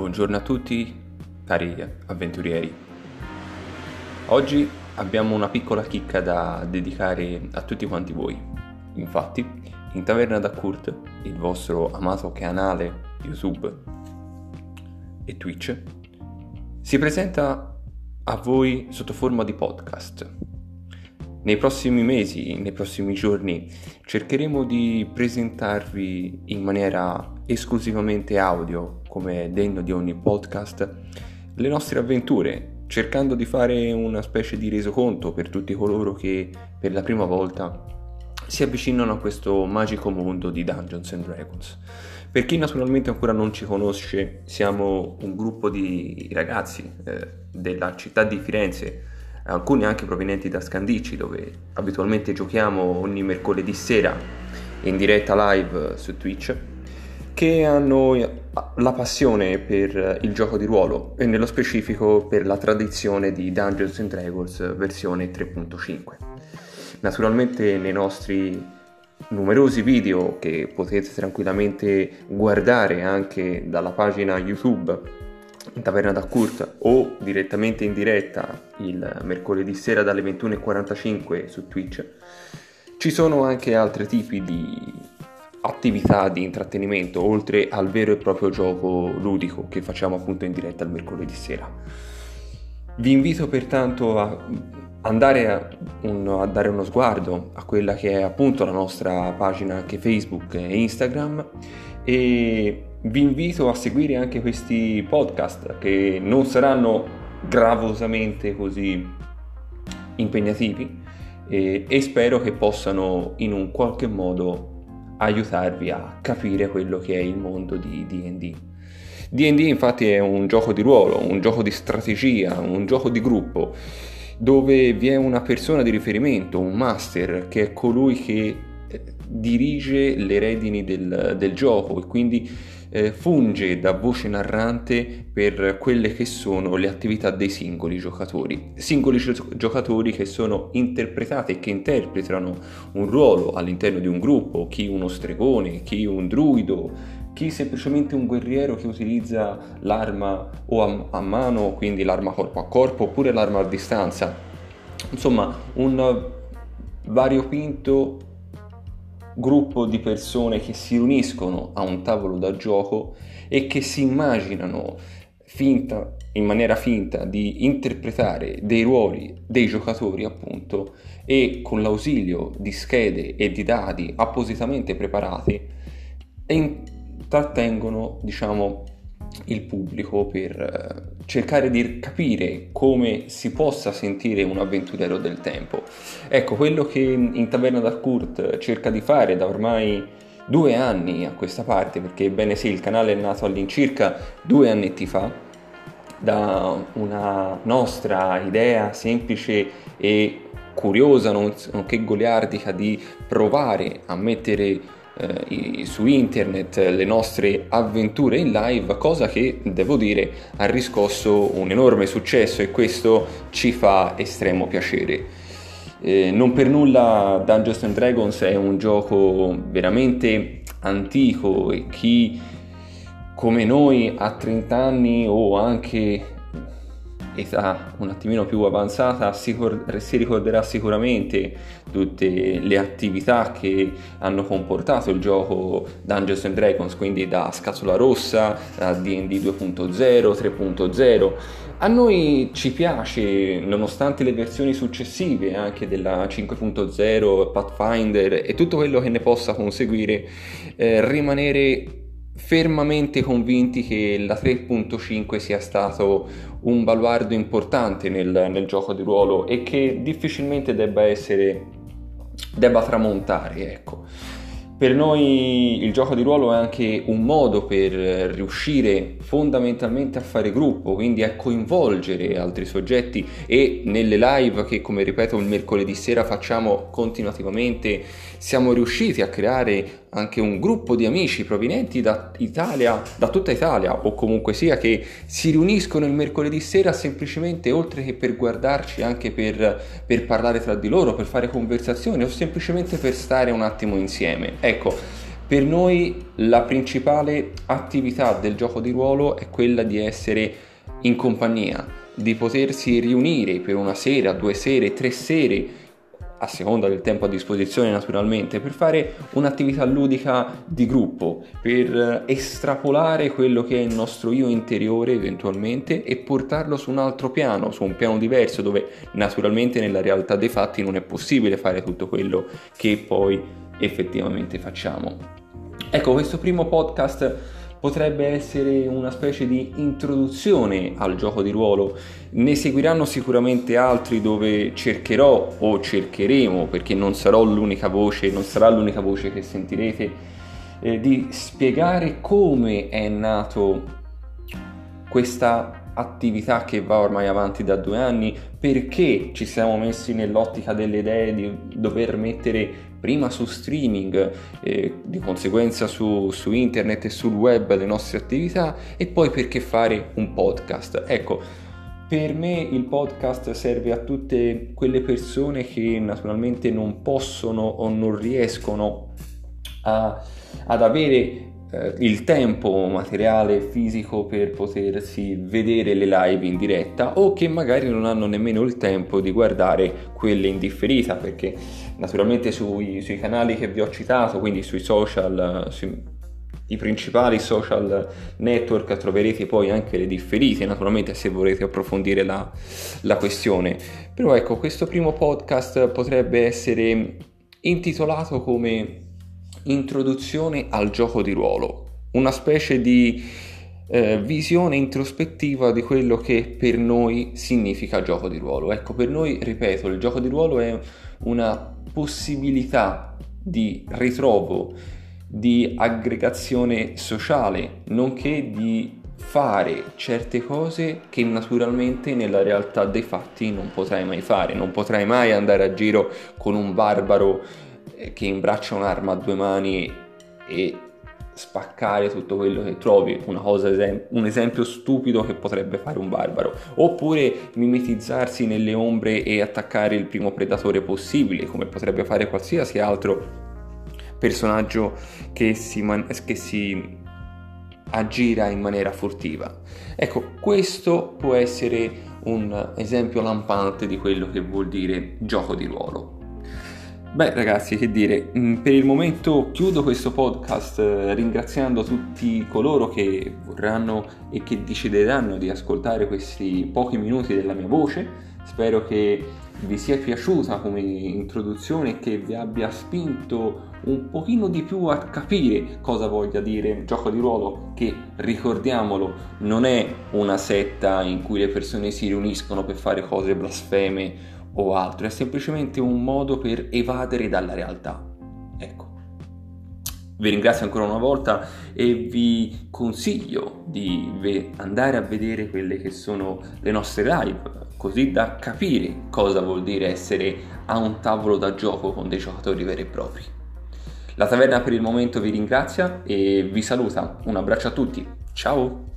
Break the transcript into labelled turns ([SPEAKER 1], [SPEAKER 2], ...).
[SPEAKER 1] Buongiorno a tutti, cari avventurieri. Oggi abbiamo una piccola chicca da dedicare a tutti quanti voi. Infatti, in Taverna da Kurt, il vostro amato canale YouTube e Twitch, si presenta a voi sotto forma di podcast. Nei prossimi mesi, nei prossimi giorni, cercheremo di presentarvi in maniera esclusivamente audio, come degno di ogni podcast, le nostre avventure, cercando di fare una specie di resoconto per tutti coloro che per la prima volta si avvicinano a questo magico mondo di Dungeons and Dragons. Per chi naturalmente ancora non ci conosce, siamo un gruppo di ragazzi eh, della città di Firenze alcuni anche provenienti da Scandicci dove abitualmente giochiamo ogni mercoledì sera in diretta live su Twitch che hanno la passione per il gioco di ruolo e nello specifico per la tradizione di Dungeons and Dragons versione 3.5. Naturalmente nei nostri numerosi video che potete tranquillamente guardare anche dalla pagina YouTube in Taverna da Kurt o direttamente in diretta il mercoledì sera dalle 21.45 su Twitch, ci sono anche altri tipi di attività di intrattenimento oltre al vero e proprio gioco ludico che facciamo appunto in diretta il mercoledì sera. Vi invito pertanto a andare a, un, a, dare uno sguardo a quella che è appunto la nostra pagina anche Facebook e Instagram e vi invito a seguire anche questi podcast che non saranno gravosamente così impegnativi e, e spero che possano in un qualche modo aiutarvi a capire quello che è il mondo di DD. DD infatti è un gioco di ruolo, un gioco di strategia, un gioco di gruppo dove vi è una persona di riferimento, un master, che è colui che eh, dirige le redini del, del gioco e quindi eh, funge da voce narrante per quelle che sono le attività dei singoli giocatori. Singoli gio- giocatori che sono interpretati e che interpretano un ruolo all'interno di un gruppo, chi uno stregone, chi un druido, chi semplicemente un guerriero che utilizza l'arma o a, a mano, quindi l'arma corpo a corpo, oppure l'arma a distanza. Insomma, un variopinto gruppo di persone che si riuniscono a un tavolo da gioco e che si immaginano finta, in maniera finta di interpretare dei ruoli dei giocatori appunto e con l'ausilio di schede e di dadi appositamente preparati intrattengono diciamo il pubblico per eh, cercare di capire come si possa sentire un avventuriero del tempo. Ecco, quello che in Taverna da Kurt cerca di fare da ormai due anni a questa parte, perché ebbene sì, il canale è nato all'incirca due annetti fa, da una nostra idea semplice e curiosa, nonché goliardica, di provare a mettere eh, su internet le nostre avventure in live, cosa che devo dire ha riscosso un enorme successo e questo ci fa estremo piacere. Eh, non per nulla Dungeons and Dragons è un gioco veramente antico e chi come noi a 30 anni o anche età un attimino più avanzata si, ricorderà sicuramente tutte le attività che hanno comportato il gioco Dungeons and Dragons, quindi da Scatola Rossa, a D&D 2.0, 3.0. A noi ci piace, nonostante le versioni successive anche della 5.0, Pathfinder e tutto quello che ne possa conseguire, eh, rimanere fermamente convinti che la 3.5 sia stato un baluardo importante nel, nel, gioco di ruolo e che difficilmente debba essere debba tramontare ecco. Per noi il gioco di ruolo è anche un modo per riuscire fondamentalmente a fare gruppo, quindi a coinvolgere altri soggetti e nelle live che come ripeto il mercoledì sera facciamo continuativamente siamo riusciti a creare anche un gruppo di amici provenienti da Italia, da tutta Italia o comunque sia che si riuniscono il mercoledì sera semplicemente oltre che per guardarci anche per, per parlare tra di loro, per fare conversazioni o semplicemente per stare un attimo insieme. Ecco, Per noi la principale attività del gioco di ruolo è quella di essere in compagnia, di potersi riunire per una sera, due sere, tre sere a seconda del tempo a disposizione naturalmente, per fare un'attività ludica di gruppo, per estrapolare quello che è il nostro io interiore eventualmente e portarlo su un altro piano, su un piano diverso dove naturalmente nella realtà dei fatti non è possibile fare tutto quello che poi effettivamente facciamo. Ecco, questo primo podcast potrebbe essere una specie di introduzione al gioco di ruolo. Ne seguiranno sicuramente altri dove cercherò o cercheremo, perché non sarò l'unica voce, non sarà l'unica voce che sentirete, eh, di spiegare come è nato questa attività che va ormai avanti da due anni, perché ci siamo messi nell'ottica delle idee di dover mettere prima su streaming, eh, di conseguenza su, su internet e sul web le nostre attività e poi perché fare un podcast. Ecco, per me il podcast serve a tutte quelle persone che naturalmente non possono o non riescono a, ad avere eh, il tempo materiale fisico per potersi vedere le live in diretta o che magari non hanno nemmeno il tempo di guardare quelle in differita perché naturalmente sui, sui canali che vi ho citato quindi sui social sui, i principali social network troverete poi anche le differite naturalmente se volete approfondire la, la questione. Però ecco questo primo podcast potrebbe essere intitolato come introduzione al gioco di ruolo, una specie di eh, visione introspettiva di quello che per noi significa gioco di ruolo. Ecco, per noi, ripeto, il gioco di ruolo è una possibilità di ritrovo, di aggregazione sociale, nonché di fare certe cose che naturalmente nella realtà dei fatti non potrai mai fare, non potrai mai andare a giro con un barbaro che imbraccia un'arma a due mani e spaccare tutto quello che trovi, cosa, un esempio stupido che potrebbe fare un barbaro, oppure mimetizzarsi nelle ombre e attaccare il primo predatore possibile, come potrebbe fare qualsiasi altro personaggio che si, man- che si aggira in maniera furtiva. Ecco, questo può essere un esempio lampante di quello che vuol dire gioco di ruolo. Beh ragazzi, che dire, mm, per il momento chiudo questo podcast eh, ringraziando tutti coloro che vorranno e che decideranno di ascoltare questi pochi minuti della mia voce. Spero che vi sia piaciuta come introduzione e che vi abbia spinto un pochino di più a capire cosa voglia dire gioco di ruolo, che ricordiamolo non è una setta in cui le persone si riuniscono per fare cose blasfeme o altro, è semplicemente un modo per evadere dalla realtà. Ecco. Vi ringrazio ancora una volta e vi consiglio di andare a vedere quelle che sono le nostre live, così da capire cosa vuol dire essere a un tavolo da gioco con dei giocatori veri e propri. La taverna per il momento vi ringrazia e vi saluta. Un abbraccio a tutti. Ciao!